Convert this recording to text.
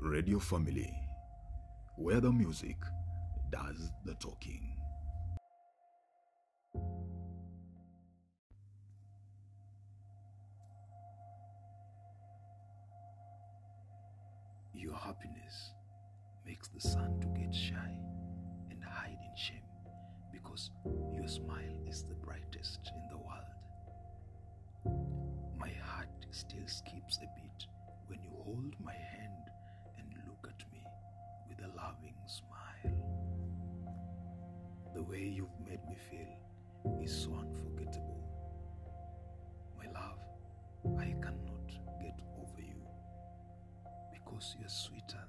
Radio Family, where the music does the talking. Your happiness makes the sun to get shy and hide in shame because your smile is the brightest in the world. My heart still skips a beat The way you've made me feel is so unforgettable. My love, I cannot get over you because you're sweeter